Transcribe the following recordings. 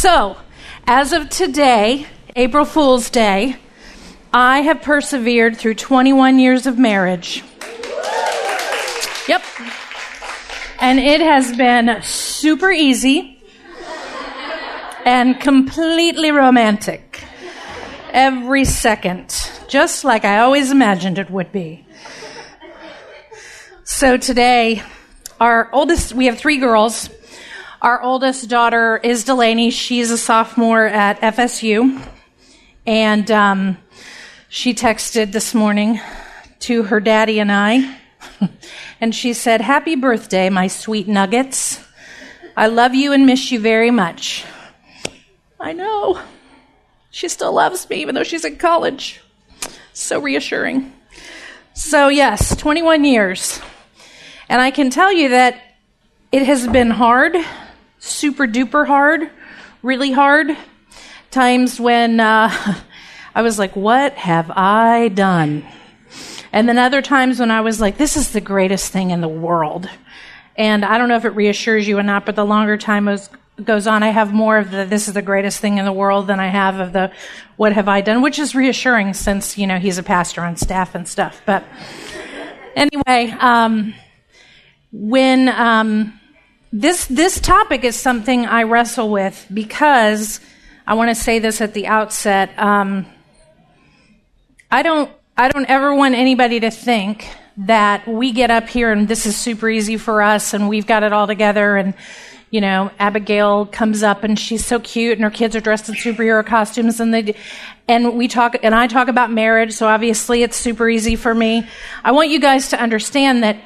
So, as of today, April Fool's Day, I have persevered through 21 years of marriage. Yep. And it has been super easy and completely romantic. Every second. Just like I always imagined it would be. So today, our oldest, we have three girls. Our oldest daughter is Delaney. She's a sophomore at FSU. And um, she texted this morning to her daddy and I. and she said, Happy birthday, my sweet nuggets. I love you and miss you very much. I know. She still loves me, even though she's in college. So reassuring. So, yes, 21 years. And I can tell you that it has been hard, super duper hard, really hard. Times when uh, I was like, what have I done? And then other times when I was like, this is the greatest thing in the world. And I don't know if it reassures you or not, but the longer time goes, goes on, I have more of the this is the greatest thing in the world than I have of the what have I done, which is reassuring since, you know, he's a pastor on staff and stuff. But anyway, um, when um, this this topic is something I wrestle with because I want to say this at the outset. Um, I don't I don't ever want anybody to think that we get up here and this is super easy for us and we've got it all together and you know Abigail comes up and she's so cute and her kids are dressed in superhero costumes and they and we talk and I talk about marriage so obviously it's super easy for me. I want you guys to understand that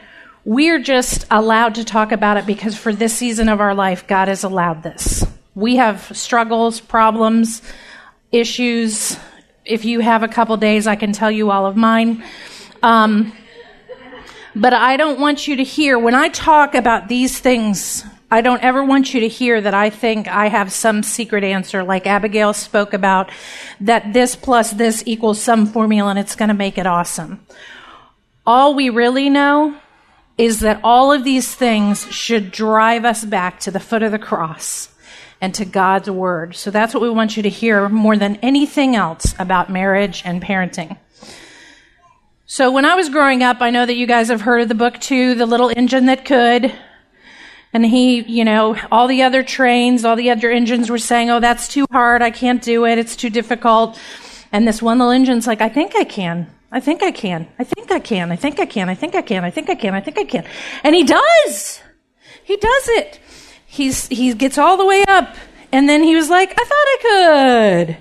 we're just allowed to talk about it because for this season of our life God has allowed this. We have struggles, problems, issues, if you have a couple days, I can tell you all of mine. Um, but I don't want you to hear, when I talk about these things, I don't ever want you to hear that I think I have some secret answer, like Abigail spoke about, that this plus this equals some formula and it's going to make it awesome. All we really know is that all of these things should drive us back to the foot of the cross and to God's word. So that's what we want you to hear more than anything else about marriage and parenting. So when I was growing up, I know that you guys have heard of the book too, The Little Engine That Could. And he, you know, all the other trains, all the other engines were saying, oh, that's too hard. I can't do it. It's too difficult. And this one little engine's like, I think I can. I think I can. I think I can. I think I can. I think I can. I think I can. I think I can. And he does. He does it he's he gets all the way up and then he was like i thought i could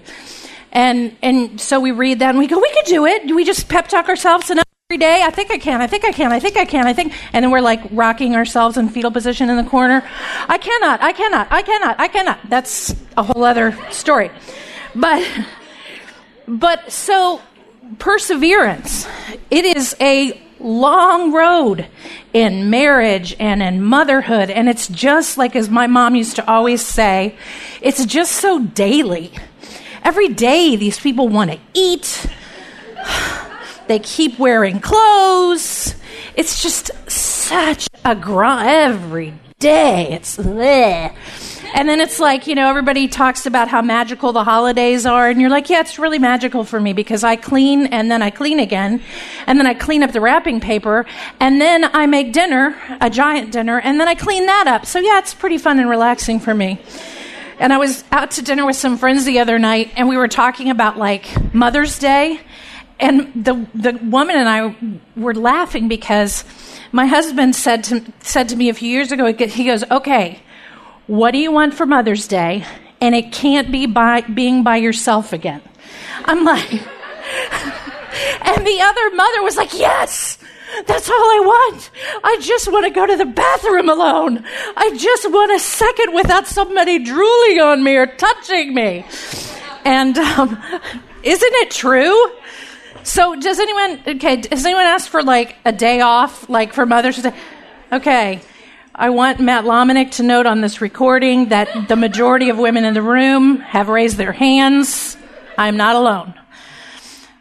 and and so we read that and we go we could do it do we just pep talk ourselves enough every day i think i can i think i can i think i can i think and then we're like rocking ourselves in fetal position in the corner i cannot i cannot i cannot i cannot that's a whole other story but but so perseverance it is a long road in marriage and in motherhood. And it's just like, as my mom used to always say, it's just so daily. Every day, these people want to eat, they keep wearing clothes. It's just such a grind every day. It's bleh. And then it's like, you know, everybody talks about how magical the holidays are. And you're like, yeah, it's really magical for me because I clean and then I clean again. And then I clean up the wrapping paper. And then I make dinner, a giant dinner. And then I clean that up. So yeah, it's pretty fun and relaxing for me. And I was out to dinner with some friends the other night and we were talking about like Mother's Day. And the, the woman and I were laughing because my husband said to, said to me a few years ago, he goes, okay, what do you want for Mother's Day? And it can't be by being by yourself again. I'm like, and the other mother was like, Yes, that's all I want. I just want to go to the bathroom alone. I just want a second without somebody drooling on me or touching me. And um, isn't it true? So, does anyone, okay, does anyone ask for like a day off, like for Mother's Day? Okay, I want Matt Lomenick to note on this recording that the majority of women in the room have raised their hands. I'm not alone.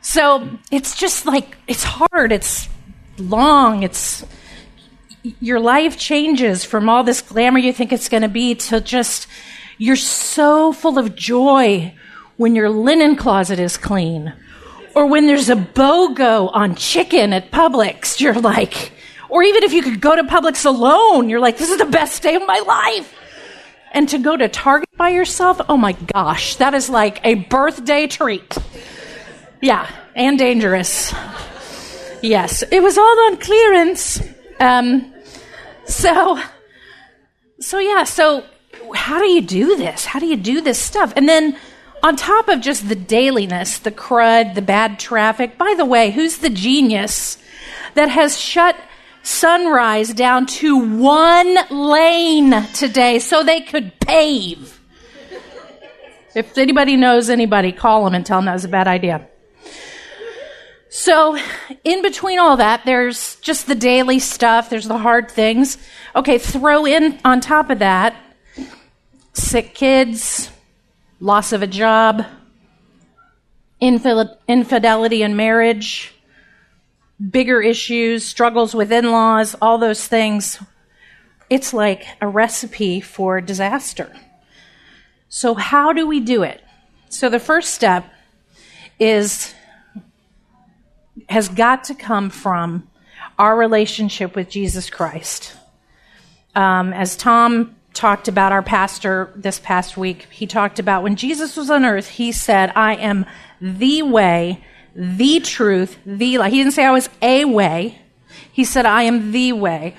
So it's just like, it's hard, it's long, it's, your life changes from all this glamour you think it's going to be to just, You're so full of joy when your linen closet is clean or when there's a BOGO on chicken at Publix. You're like, or even if you could go to Publix alone, you're like, this is the best day of my life. And to go to Target by yourself, oh my gosh, that is like a birthday treat. Yeah, and dangerous. Yes, it was all on clearance. Um, so, so yeah, so how do you do this? How do you do this stuff? And then on top of just the dailiness, the crud, the bad traffic, by the way, who's the genius that has shut sunrise down to one lane today so they could pave? If anybody knows anybody, call them and tell them that was a bad idea. So, in between all that, there's just the daily stuff, there's the hard things. Okay, throw in on top of that sick kids, loss of a job, infidelity in marriage, bigger issues, struggles with in laws, all those things. It's like a recipe for disaster. So, how do we do it? So, the first step is has got to come from our relationship with Jesus Christ. Um, as Tom talked about our pastor this past week, he talked about when Jesus was on earth, he said, I am the way, the truth, the life. He didn't say I was a way. He said, I am the way.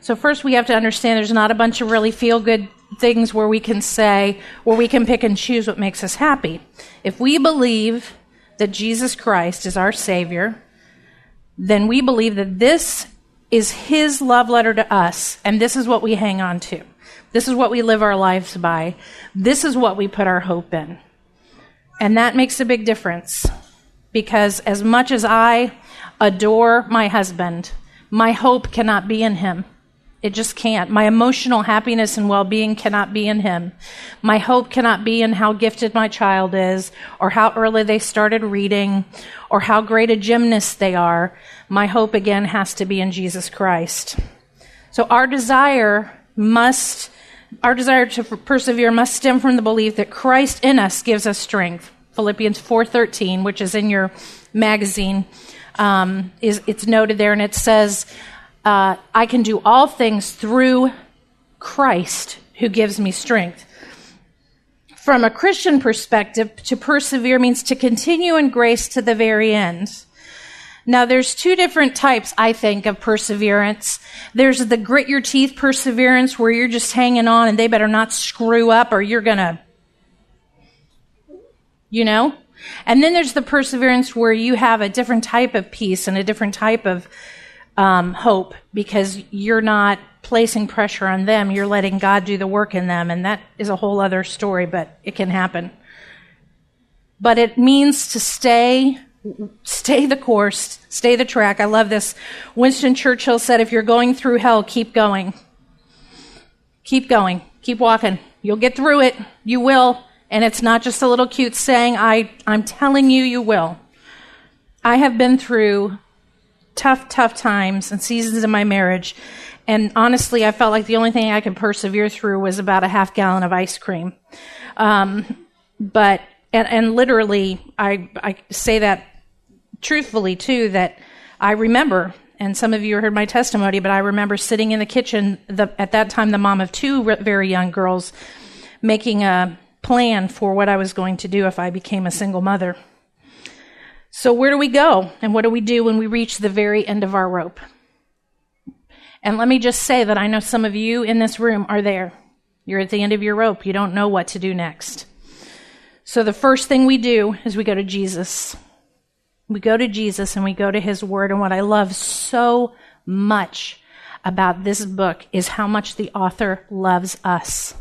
So first we have to understand there's not a bunch of really feel good things where we can say, where we can pick and choose what makes us happy. If we believe that Jesus Christ is our Savior, then we believe that this is His love letter to us, and this is what we hang on to. This is what we live our lives by. This is what we put our hope in. And that makes a big difference because as much as I adore my husband, my hope cannot be in him. It just can't. My emotional happiness and well being cannot be in him. My hope cannot be in how gifted my child is, or how early they started reading, or how great a gymnast they are. My hope again has to be in Jesus Christ. So our desire must our desire to persevere must stem from the belief that Christ in us gives us strength. Philippians 4:13, which is in your magazine, um, is it's noted there, and it says, uh, "I can do all things through Christ who gives me strength." From a Christian perspective, to persevere means to continue in grace to the very end. Now, there's two different types, I think, of perseverance. There's the grit your teeth perseverance where you're just hanging on and they better not screw up or you're gonna, you know? And then there's the perseverance where you have a different type of peace and a different type of um, hope because you're not placing pressure on them. You're letting God do the work in them. And that is a whole other story, but it can happen. But it means to stay stay the course, stay the track. I love this. Winston Churchill said, if you're going through hell, keep going. Keep going. Keep walking. You'll get through it. You will. And it's not just a little cute saying, I, I'm telling you, you will. I have been through tough, tough times and seasons in my marriage. And honestly, I felt like the only thing I could persevere through was about a half gallon of ice cream. Um, but, and, and literally, I, I say that truthfully, too, that I remember, and some of you heard my testimony, but I remember sitting in the kitchen, the, at that time, the mom of two very young girls, making a plan for what I was going to do if I became a single mother. So, where do we go? And what do we do when we reach the very end of our rope? And let me just say that I know some of you in this room are there. You're at the end of your rope. You don't know what to do next. So, the first thing we do is we go to Jesus. We go to Jesus and we go to his word. And what I love so much about this book is how much the author loves us.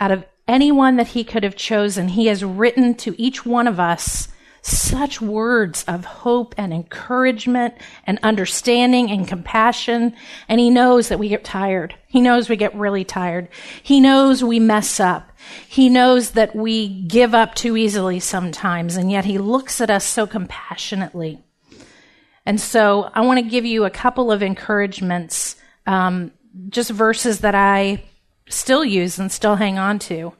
Out of anyone that he could have chosen, he has written to each one of us such words of hope and encouragement and understanding and compassion. And he knows that we get tired. He knows we get really tired. He knows we mess up. He knows that we give up too easily sometimes. And yet he looks at us so compassionately. And so I want to give you a couple of encouragements, um, just verses that I still use and still hang on to.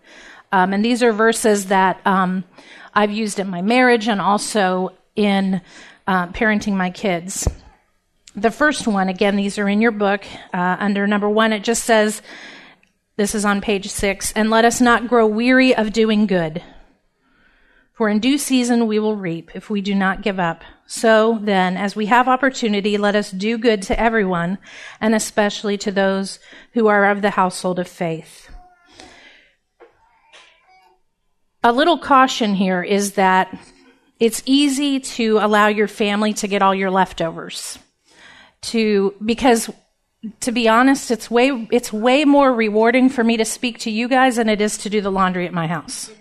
Um, and these are verses that um, I've used in my marriage and also in uh, parenting my kids. The first one, again, these are in your book. Uh, under number one, it just says, this is on page six, and let us not grow weary of doing good. For in due season we will reap if we do not give up. So then, as we have opportunity, let us do good to everyone, and especially to those who are of the household of faith. A little caution here is that it's easy to allow your family to get all your leftovers. To, because to be honest, it's way, it's way more rewarding for me to speak to you guys than it is to do the laundry at my house.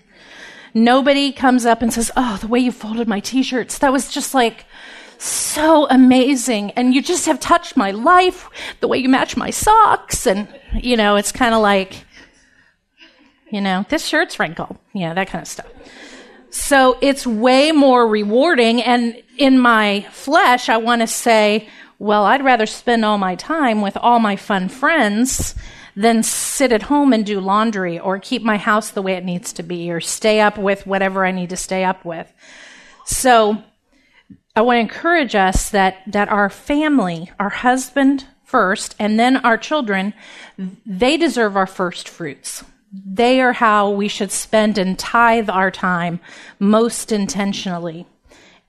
Nobody comes up and says, Oh, the way you folded my t shirts, that was just like so amazing. And you just have touched my life, the way you match my socks. And, you know, it's kind of like, you know, this shirt's wrinkled. Yeah, that kind of stuff. So it's way more rewarding. And in my flesh, I want to say, well, I'd rather spend all my time with all my fun friends than sit at home and do laundry or keep my house the way it needs to be or stay up with whatever I need to stay up with. So I want to encourage us that, that our family, our husband first, and then our children, they deserve our first fruits. They are how we should spend and tithe our time most intentionally.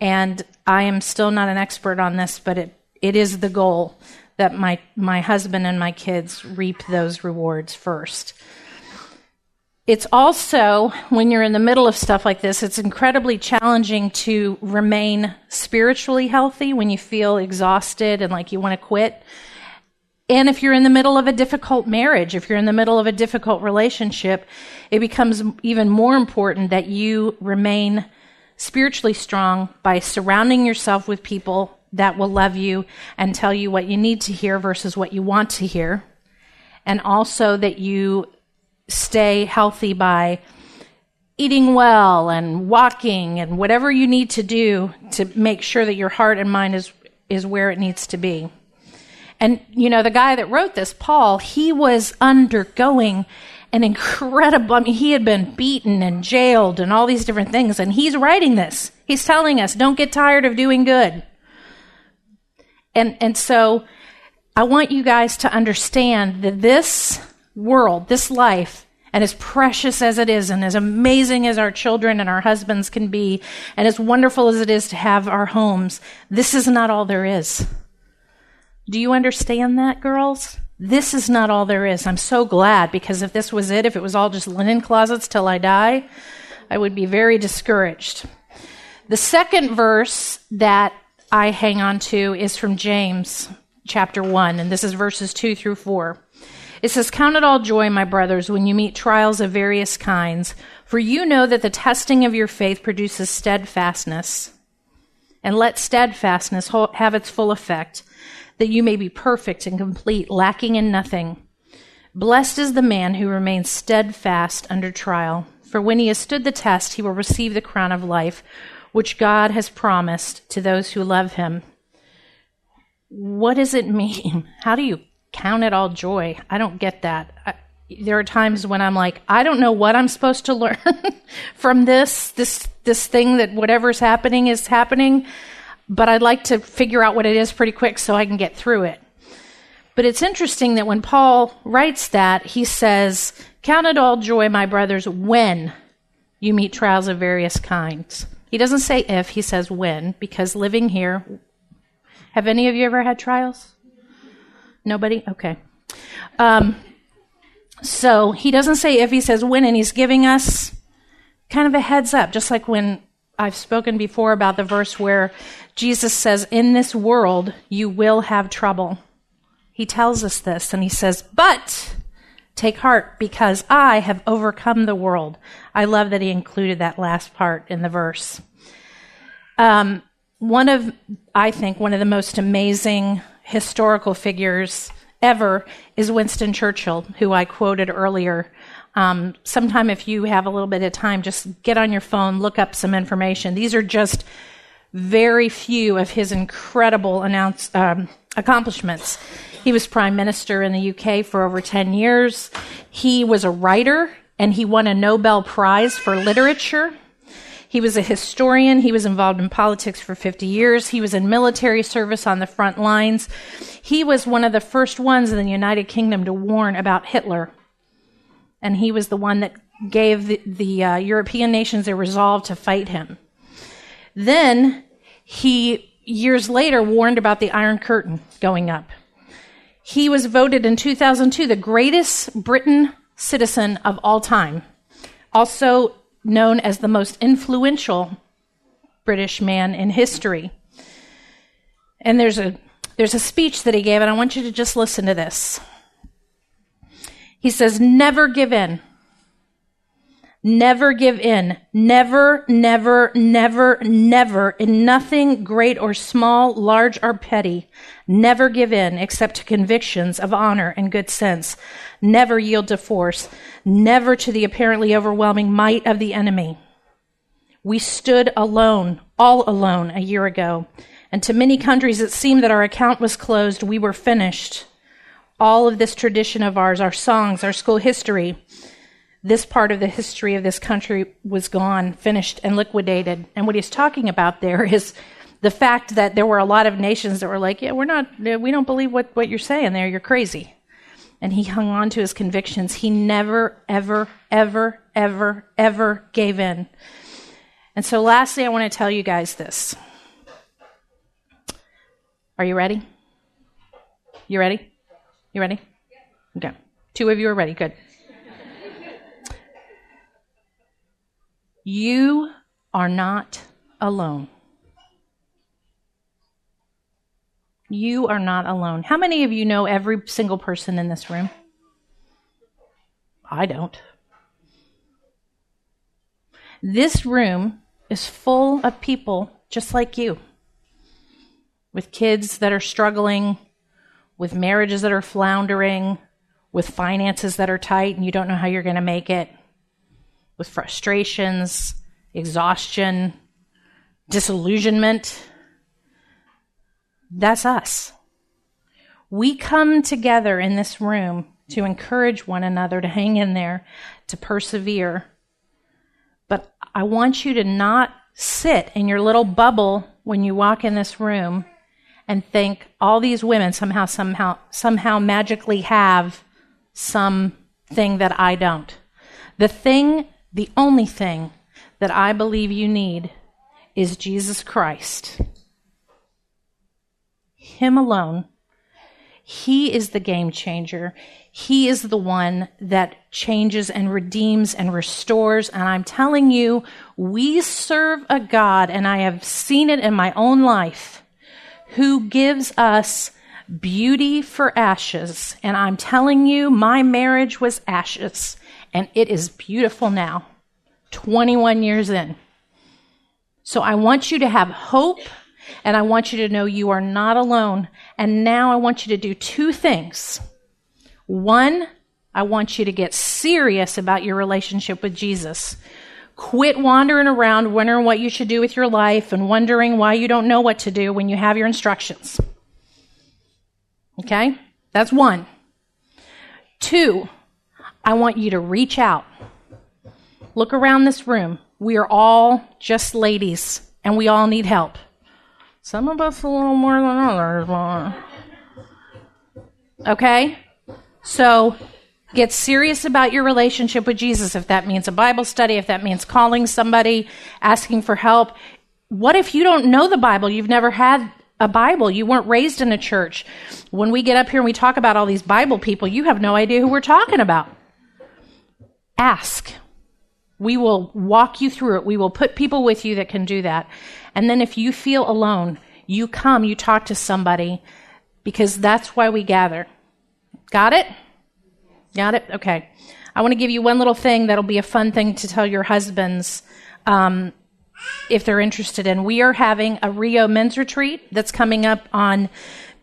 And I am still not an expert on this, but it, it is the goal that my, my husband and my kids reap those rewards first. It's also, when you're in the middle of stuff like this, it's incredibly challenging to remain spiritually healthy when you feel exhausted and like you want to quit. And if you're in the middle of a difficult marriage, if you're in the middle of a difficult relationship, it becomes even more important that you remain spiritually strong by surrounding yourself with people that will love you and tell you what you need to hear versus what you want to hear. And also that you stay healthy by eating well and walking and whatever you need to do to make sure that your heart and mind is, is where it needs to be. And, you know, the guy that wrote this, Paul, he was undergoing an incredible, I mean, he had been beaten and jailed and all these different things. And he's writing this. He's telling us, don't get tired of doing good. And, and so I want you guys to understand that this world, this life, and as precious as it is, and as amazing as our children and our husbands can be, and as wonderful as it is to have our homes, this is not all there is. Do you understand that, girls? This is not all there is. I'm so glad because if this was it, if it was all just linen closets till I die, I would be very discouraged. The second verse that I hang on to is from James chapter 1, and this is verses 2 through 4. It says, Count it all joy, my brothers, when you meet trials of various kinds, for you know that the testing of your faith produces steadfastness. And let steadfastness have its full effect, that you may be perfect and complete, lacking in nothing. Blessed is the man who remains steadfast under trial, for when he has stood the test, he will receive the crown of life which God has promised to those who love him. What does it mean? How do you count it all joy? I don't get that. I, there are times when I'm like, I don't know what I'm supposed to learn from this, this, this thing that whatever's happening is happening, but I'd like to figure out what it is pretty quick so I can get through it. But it's interesting that when Paul writes that, he says, Count it all joy, my brothers, when you meet trials of various kinds. He doesn't say if, he says when, because living here, have any of you ever had trials? Nobody? Okay. Um, so he doesn't say if, he says when, and he's giving us kind of a heads up, just like when I've spoken before about the verse where Jesus says, In this world you will have trouble. He tells us this, and he says, But Take heart because I have overcome the world. I love that he included that last part in the verse. Um, one of, I think, one of the most amazing historical figures ever is Winston Churchill, who I quoted earlier. Um, sometime, if you have a little bit of time, just get on your phone, look up some information. These are just very few of his incredible announce, um, accomplishments. He was prime minister in the UK for over 10 years. He was a writer and he won a Nobel Prize for literature. He was a historian. He was involved in politics for 50 years. He was in military service on the front lines. He was one of the first ones in the United Kingdom to warn about Hitler. And he was the one that gave the, the uh, European nations a resolve to fight him. Then he, years later, warned about the Iron Curtain going up. He was voted in 2002 the greatest Britain citizen of all time. Also known as the most influential British man in history. And there's a there's a speech that he gave, and I want you to just listen to this. He says, Never give in. Never give in. Never, never, never, never, in nothing great or small, large or petty. Never give in except to convictions of honor and good sense. Never yield to force. Never to the apparently overwhelming might of the enemy. We stood alone, all alone, a year ago. And to many countries it seemed that our account was closed. We were finished. All of this tradition of ours, our songs, our school history, this part of the history of this country was gone, finished, and liquidated. And what he's talking about there is the fact that there were a lot of nations that were like, yeah, we're not, we don't believe what, what you're saying there. You're crazy. And he hung on to his convictions. He never, ever, ever, ever, ever gave in. And so, lastly, I want to tell you guys this. Are you ready? You ready? You ready? Okay. Two of you are ready. Good. You are not alone. You are not alone. How many of you know every single person in this room? I don't. This room is full of people just like you, with kids that are struggling, with marriages that are floundering, with finances that are tight and you don't know how you're going to make it, with frustrations, exhaustion, disillusionment. That's us. We come together in this room to encourage one another to hang in there, to persevere. But I want you to not sit in your little bubble when you walk in this room and think all these women somehow, somehow, somehow magically have something that I don't. The thing the only thing that I believe you need is Jesus Christ. Him alone. He is the game changer. He is the one that changes and redeems and restores. And I'm telling you, we serve a God, and I have seen it in my own life, who gives us beauty for ashes. And I'm telling you, my marriage was ashes and it is beautiful now, 21 years in. So I want you to have hope, and I want you to know you are not alone. And now I want you to do two things. One, I want you to get serious about your relationship with Jesus. Quit wandering around wondering what you should do with your life and wondering why you don't know what to do when you have your instructions. Okay? That's one. Two, I want you to reach out. Look around this room. We are all just ladies, and we all need help. Some of us a little more than others. Okay? So get serious about your relationship with Jesus. If that means a Bible study, if that means calling somebody, asking for help. What if you don't know the Bible? You've never had a Bible. You weren't raised in a church. When we get up here and we talk about all these Bible people, you have no idea who we're talking about. Ask. We will walk you through it. We will put people with you that can do that. And then if you feel alone, you come, you talk to somebody because that's why we gather. Got it? Got it? Okay. I want to give you one little thing that'll be a fun thing to tell your husbands um, if they're interested in. We are having a Rio men's retreat that's coming up on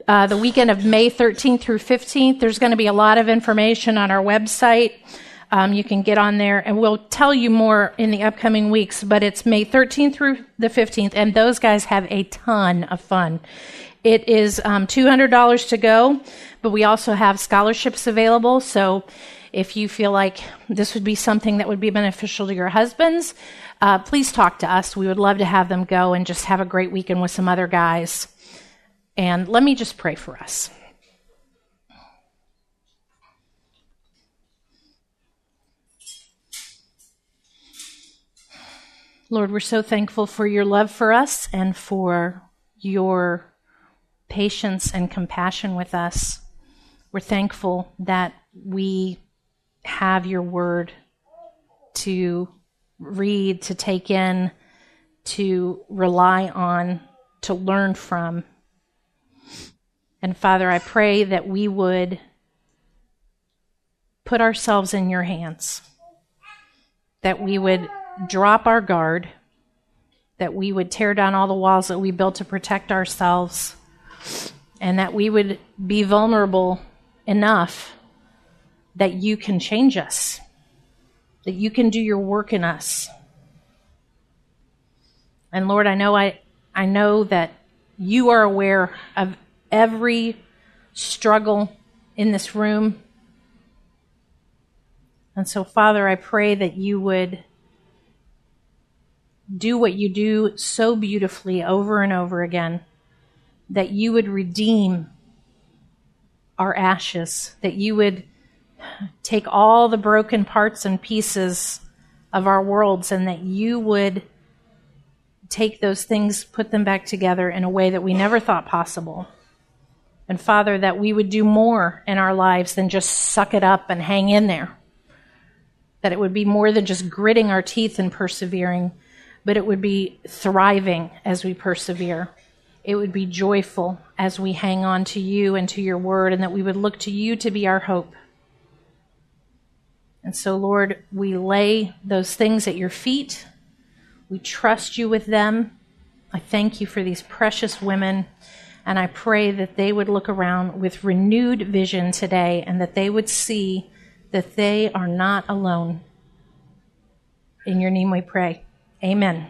uh, the weekend of May 13th through 15th. There's going to be a lot of information on our website. Um, you can get on there, and we'll tell you more in the upcoming weeks. But it's May 13th through the 15th, and those guys have a ton of fun. It is um, $200 to go, but we also have scholarships available. So if you feel like this would be something that would be beneficial to your husbands, uh, please talk to us. We would love to have them go and just have a great weekend with some other guys. And let me just pray for us. Lord, we're so thankful for your love for us and for your patience and compassion with us. We're thankful that we have your word to read, to take in, to rely on, to learn from. And Father, I pray that we would put ourselves in your hands, that we would drop our guard, that we would tear down all the walls that we built to protect ourselves, and that we would be vulnerable enough that you can change us, that you can do your work in us. And Lord, I know I, I know that you are aware of every struggle in this room. And so, Father, I pray that you would do what you do so beautifully over and over again, that you would redeem our ashes, that you would take all the broken parts and pieces of our worlds, and that you would take those things, put them back together in a way that we never thought possible. And Father, that we would do more in our lives than just suck it up and hang in there. That it would be more than just gritting our teeth and persevering, but it would be thriving as we persevere. It would be joyful as we hang on to you and to your word, and that we would look to you to be our hope. And so, Lord, we lay those things at your feet. We trust you with them. I thank you for these precious women. And I pray that they would look around with renewed vision today and that they would see that they are not alone. In your name we pray. Amen.